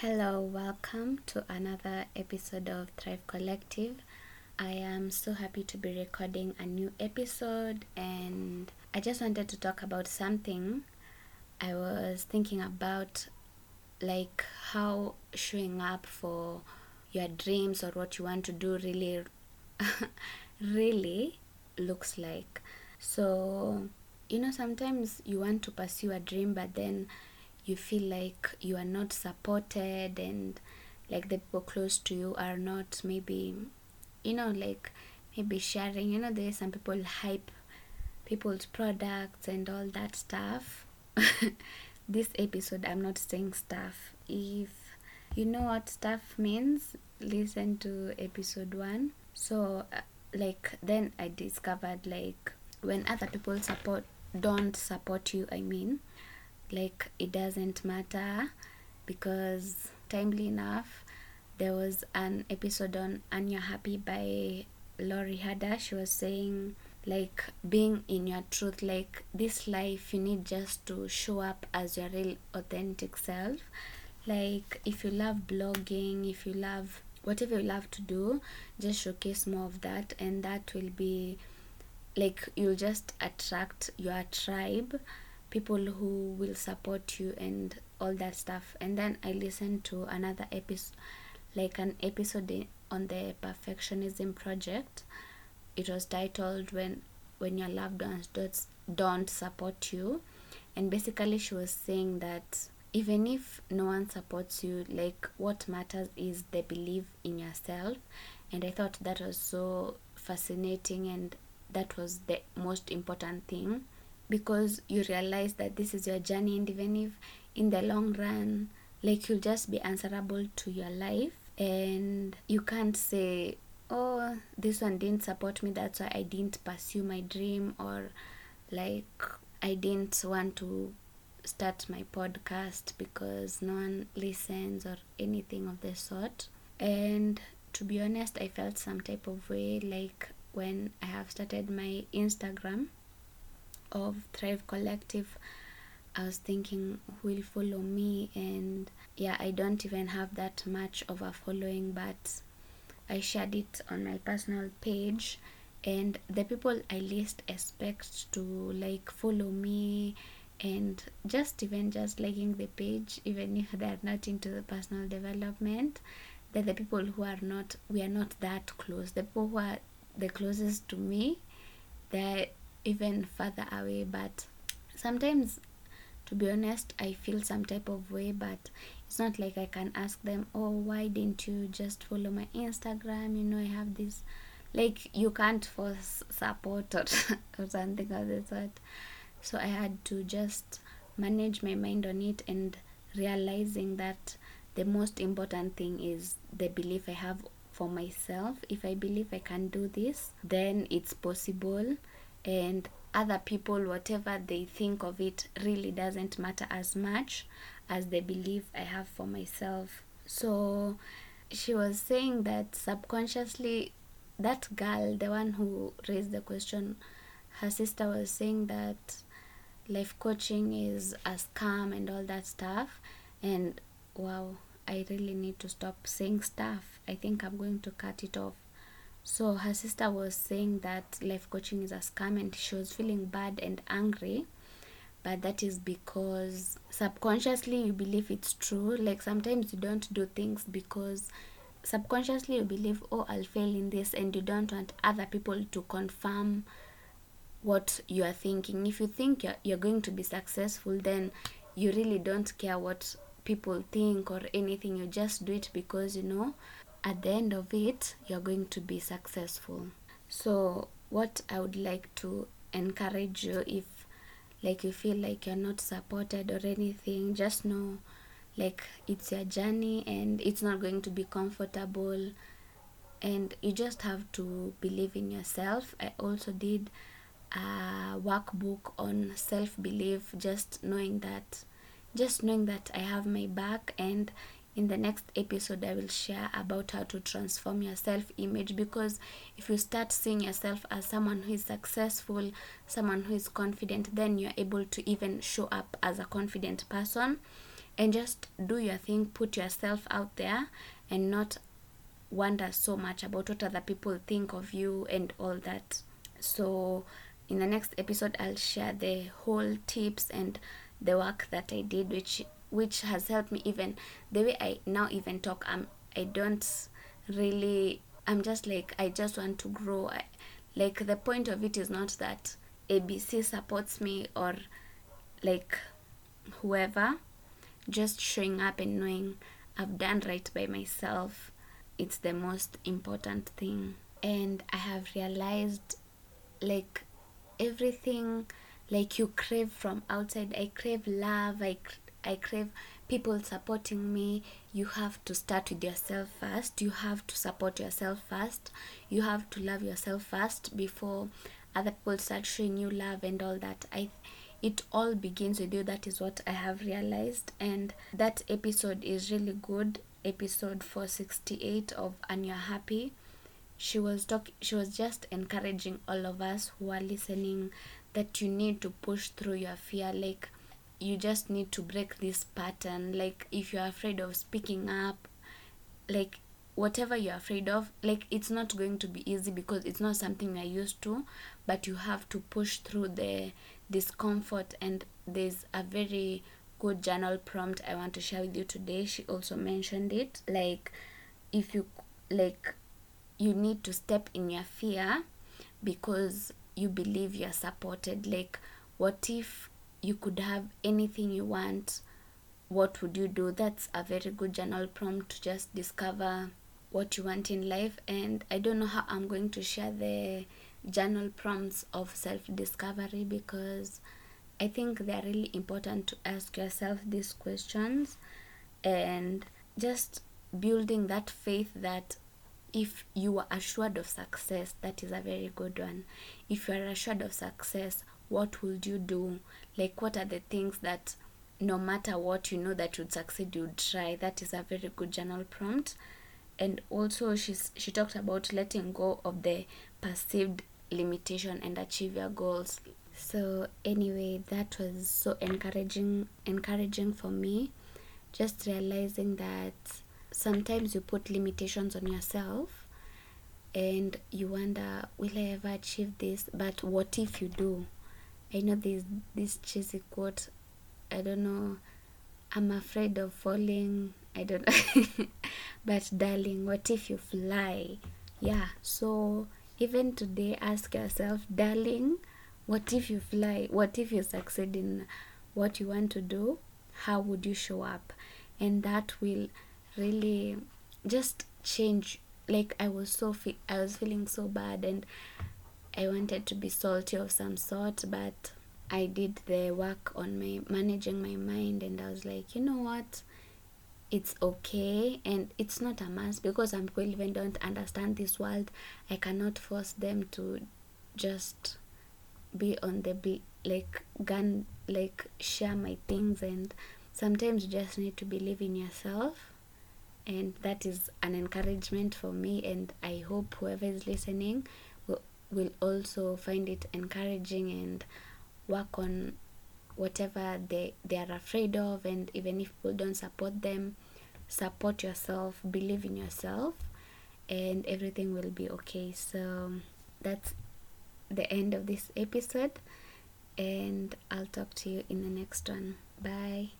Hello, welcome to another episode of Thrive Collective. I am so happy to be recording a new episode, and I just wanted to talk about something I was thinking about like how showing up for your dreams or what you want to do really really looks like. So, you know, sometimes you want to pursue a dream, but then you feel like you are not supported and like the people close to you are not maybe you know like maybe sharing. You know there's some people hype people's products and all that stuff. This episode i'm not saying stuff. If you know what stuff means listen to episode 1 so uh, like then i discovered like when other people support don't support you i mean like it doesn't matter because timely enough there was an episode on Earn Your Happy by Lori Harder she was saying like being in your truth like this life you need just to show up as your real authentic self. Like if you love blogging if you love whatever you love to do just showcase more of that and that will be like you'll just attract your tribe people who will support you and all that stuff. And then i listened to another episode like an episode on the perfectionism project. It was titled when when your loved ones don't, don't support you. And basically she was saying that even if no one supports you like what matters is the belief in yourself. And i thought that was so fascinating and that was the most important thing because you realize that this is your journey and even if in the long run like you'll just be answerable to your life and you can't say oh this one didn't support me that's why i didn't pursue my dream or like i didn't want to start my podcast because no one listens or anything of the sort. And to be honest i felt some type of way like when i have started my instagram of Thrive Collective, I was thinking who will follow me? And yeah, I don't even have that much of a following, but I shared it on my personal page. And the people I least expect to like follow me and just even just liking the page even if they are not into the personal development they're the people who are not we are not that close. The people who are the closest to me they're even further away but sometimes to be honest i feel some type of way but it's not like i can ask them oh why didn't you just follow my instagram? You know i have this like you can't force support or, or something of the sort. So i had to just manage my mind on it and realizing that the most important thing is the belief i have for myself. If i believe i can do this then it's possible and other people whatever they think of it really doesn't matter as much as the belief i have for myself. So she was saying that subconsciously that girl the one who raised the question her sister was saying that life coaching is a scam and all that stuff. And wow i really need to stop saying stuff. I think i'm going to cut it off so her sister was saying that life coaching is a scam and she was feeling bad and angry. But that is because subconsciously you believe it's true. Like sometimes you don't do things because subconsciously you believe, oh, I'll fail in this, and you don't want other people to confirm what you are thinking. If you think you're, you're going to be successful, then you really don't care what people think or anything. You just do it because you know at the end of it you're going to be successful. So what i would like to encourage you if like you feel like you're not supported or anything just know like it's your journey and it's not going to be comfortable. And you just have to believe in yourself. I also did a workbook on self belief just knowing that just knowing that i have my back and in the next episode i will share about how to transform your self image because if you start seeing yourself as someone who is successful someone who is confident then you're able to even show up as a confident person. And just do your thing put yourself out there and not wonder so much about what other people think of you and all that. So in the next episode i'll share the whole tips and the work that i did which which has helped me even the way i now even talk i'm i don't really i'm just like i just want to grow. I, like the point of it is not that abc supports me or like whoever just showing up and knowing i've done right by myself it's the most important thing. And i have realized like everything like you crave from outside. I crave love i i crave people supporting me. You have to start with yourself first. You have to support yourself first. You have to love yourself first before other people start showing you love and all that. I it all begins with you. That is what i have realized. And that episode is really good. Episode 468 of Earn Your Happy. She was talk she was just encouraging all of us who are listening that you need to push through your fear. Like you just need to break this pattern. Like if you're afraid of speaking up like whatever you're afraid of like it's not going to be easy because it's not something i used to but you have to push through the discomfort. And there's a very good journal prompt i want to share with you today. She also mentioned it. Like if you like you need to step in your fear because you believe you're supported. Like what if you could have anything you want what would you do? That's a very good journal prompt to just discover what you want in life and i don't know how i'm going to share the journal prompts of self discovery because i think they're really important to ask yourself these questions and just building that faith that if you are assured of success that is a very good one. If you are assured of success what would you do? Like what are the things that no matter what you know that would succeed you would try? That is a very good journal prompt. And also she's she talked about letting go of the perceived limitation and achieve your goals. So anyway that was so encouraging encouraging for me. Just realizing that sometimes you put limitations on yourself and you wonder will i ever achieve this? But what if you do i know this this cheesy quote i don't know i'm afraid of falling i don't know but darling what if you fly? Yeah so even today ask yourself darling what if you fly? What if you succeed in what you want to do? How would you show up? And that will really just change. Like i was so fe- i was feeling so bad and i wanted to be salty of some sort but i did the work on my managing my mind and i was like you know what? It's okay. And it's not a must because people even don't understand this world. I cannot force them to just be on the be like gun like share my things. And sometimes you just need to believe in yourself. And that is an encouragement for me. And i hope whoever is listening will also find it encouraging and work on whatever they they are afraid of and even if people don't support them support yourself believe in yourself and everything will be okay. So that's the end of this episode and i'll talk to you in the next one. Bye